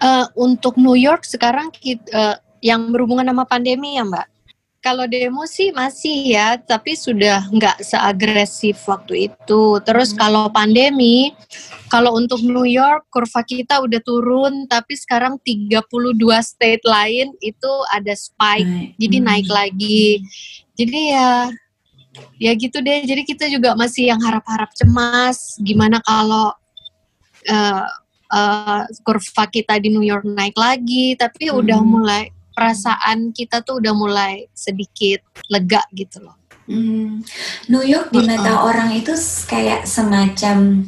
Uh, untuk New York sekarang kita, uh, yang berhubungan sama pandemi ya Mbak. Kalau demo sih masih ya, tapi sudah nggak seagresif waktu itu. Terus hmm. kalau pandemi, kalau untuk New York kurva kita udah turun, tapi sekarang 32 state lain itu ada spike, hmm. jadi naik lagi. Jadi ya ya gitu deh. Jadi kita juga masih yang harap-harap cemas. Gimana kalau uh, uh, kurva kita di New York naik lagi? Tapi hmm. udah mulai perasaan kita tuh udah mulai sedikit lega gitu loh. Hmm. New York di mata uh, orang itu kayak semacam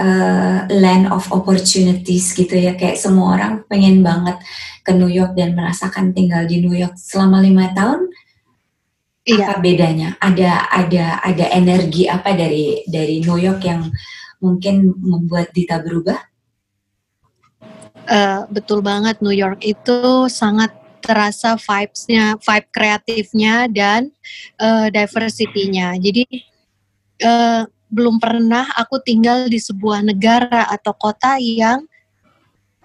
uh, land of opportunities gitu ya kayak semua orang pengen banget ke New York dan merasakan tinggal di New York selama lima tahun Iya. Apa bedanya? Ada ada ada energi apa dari dari New York yang mungkin membuat Dita berubah? Uh, betul banget New York itu sangat terasa vibes-nya, vibe kreatifnya dan uh, diversity-nya. Jadi uh, belum pernah aku tinggal di sebuah negara atau kota yang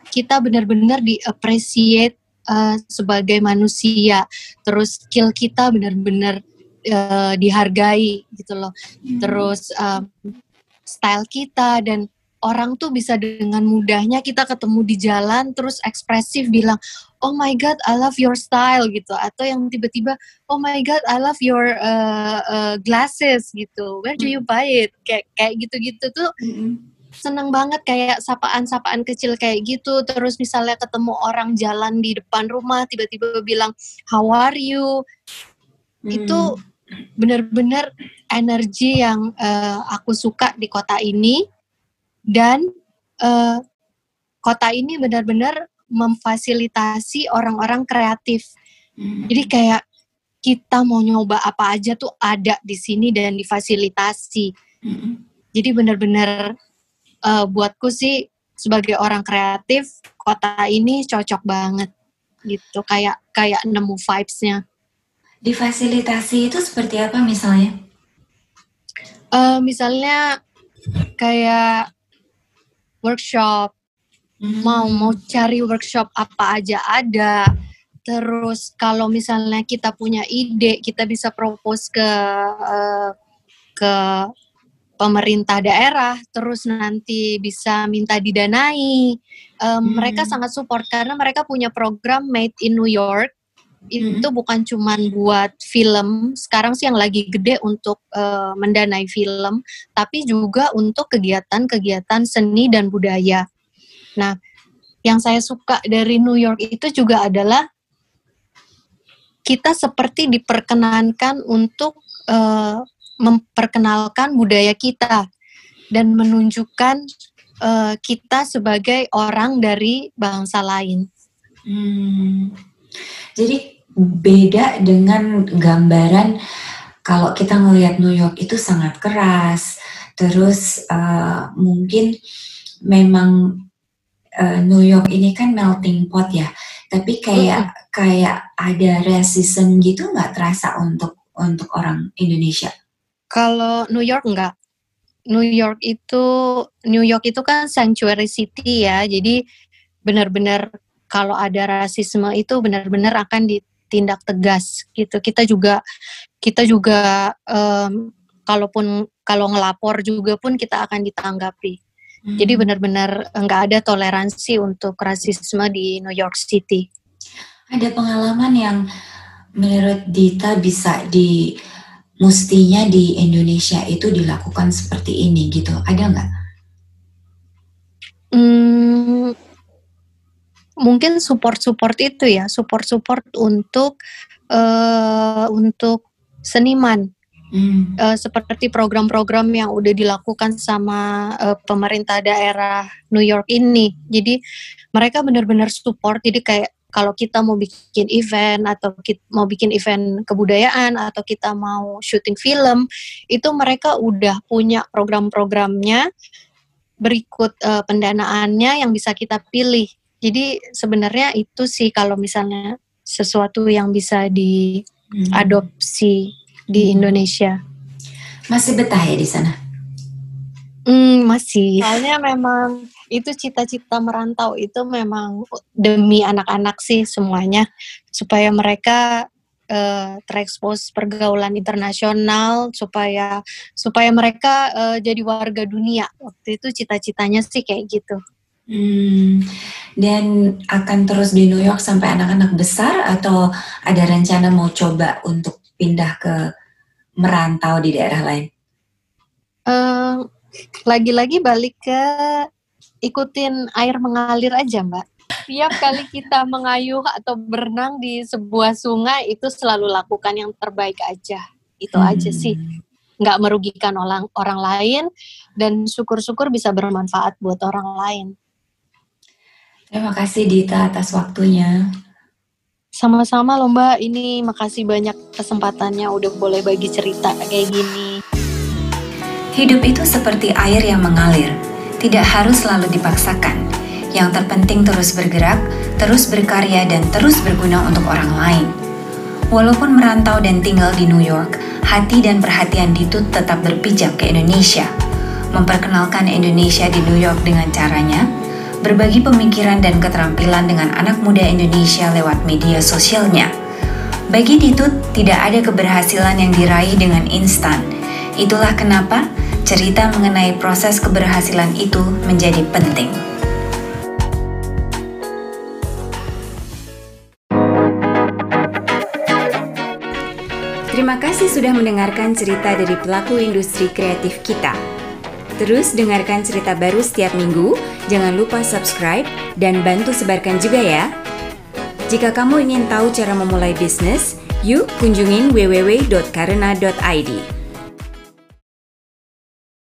kita benar-benar di appreciate uh, sebagai manusia terus skill kita benar-benar uh, dihargai gitu loh hmm. terus um, style kita dan orang tuh bisa dengan mudahnya kita ketemu di jalan terus ekspresif bilang oh my god I love your style gitu. Atau yang tiba-tiba oh my god I love your uh, uh, glasses gitu. Where do you buy it? Kayak kayak gitu-gitu tuh mm-hmm seneng banget kayak sapaan-sapaan kecil kayak gitu. Terus misalnya ketemu orang jalan di depan rumah tiba-tiba bilang how are you? Hmm. itu bener-bener energi yang uh, aku suka di kota ini dan uh, kota ini benar-benar memfasilitasi orang-orang kreatif. Hmm. jadi kayak kita mau nyoba apa aja tuh ada di sini dan difasilitasi. Hmm. jadi benar-benar uh, buatku sih sebagai orang kreatif kota ini cocok banget gitu. Kayak kayak nemu vibesnya. Difasilitasi itu seperti apa misalnya? Uh, misalnya kayak workshop hmm. mau mau cari workshop apa aja ada terus kalau misalnya kita punya ide kita bisa propose ke uh, ke pemerintah daerah, terus nanti bisa minta didanai. Um, hmm. Mereka sangat support karena mereka punya program Made in New York. Hmm. Itu bukan cuma buat film, sekarang sih yang lagi gede untuk uh, mendanai film, tapi juga untuk kegiatan-kegiatan seni dan budaya. Nah, yang saya suka dari New York itu juga adalah kita seperti diperkenankan untuk uh, memperkenalkan budaya kita dan menunjukkan uh, kita sebagai orang dari bangsa lain. Hmm. Jadi beda dengan gambaran kalau kita melihat New York itu sangat keras, terus uh, mungkin memang uh, New York ini kan melting pot ya, tapi kayak -hmm. kayak ada racism gitu nggak terasa untuk untuk orang Indonesia? Kalau New York enggak. New York itu New York itu kan sanctuary city ya. Jadi benar-benar kalau ada rasisme itu benar-benar akan ditindak tegas gitu. Kita juga kita juga um, kalaupun kalau ngelapor juga pun kita akan ditanggapi. Hmm. Jadi benar-benar enggak ada toleransi untuk rasisme di New York City. Ada pengalaman yang menurut Dita bisa di mestinya di Indonesia itu dilakukan seperti ini gitu ada nggak? Hmm, mungkin support support itu ya support support untuk uh, untuk seniman. Hmm. uh, seperti program-program yang udah dilakukan sama uh, pemerintah daerah New York ini. Jadi mereka benar-benar support. Jadi kayak kalau kita mau bikin event atau kita mau bikin event kebudayaan atau kita mau syuting film itu mereka udah punya program-programnya berikut uh, pendanaannya yang bisa kita pilih jadi sebenarnya itu sih kalau misalnya sesuatu yang bisa diadopsi hmm. di Indonesia. Masih betah ya di sana? Hmm, masih. Soalnya memang itu cita-cita merantau itu memang demi anak-anak sih semuanya supaya mereka uh, terekspos pergaulan internasional supaya supaya mereka uh, jadi warga dunia. Waktu itu cita-citanya sih kayak gitu. Hmm, dan akan terus di New York sampai anak-anak besar atau ada rencana mau coba untuk pindah ke merantau di daerah lain? Uh, lagi-lagi balik ke ikutin air mengalir aja mbak. Tiap kali kita mengayuh atau berenang di sebuah sungai itu selalu lakukan yang terbaik aja. Itu hmm. aja sih. Nggak merugikan orang orang lain dan syukur-syukur bisa bermanfaat buat orang lain terima kasih Dita atas waktunya sama-sama loh mbak ini makasih banyak kesempatannya udah boleh bagi cerita kayak gini Hidup itu seperti air yang mengalir, tidak harus selalu dipaksakan. Yang terpenting terus bergerak, terus berkarya, dan terus berguna untuk orang lain. Walaupun merantau dan tinggal di New York, hati dan perhatian Ditut tetap berpijak ke Indonesia. Memperkenalkan Indonesia di New York dengan caranya, berbagi pemikiran dan keterampilan dengan anak muda Indonesia lewat media sosialnya. Bagi Ditut, tidak ada keberhasilan yang diraih dengan instan. Itulah kenapa cerita mengenai proses keberhasilan itu menjadi penting. Terima kasih sudah mendengarkan cerita dari pelaku industri kreatif kita. Terus dengarkan cerita baru setiap minggu, jangan lupa subscribe dan bantu sebarkan juga ya. Jika kamu ingin tahu cara memulai bisnis, yuk kunjungin www.karena.id.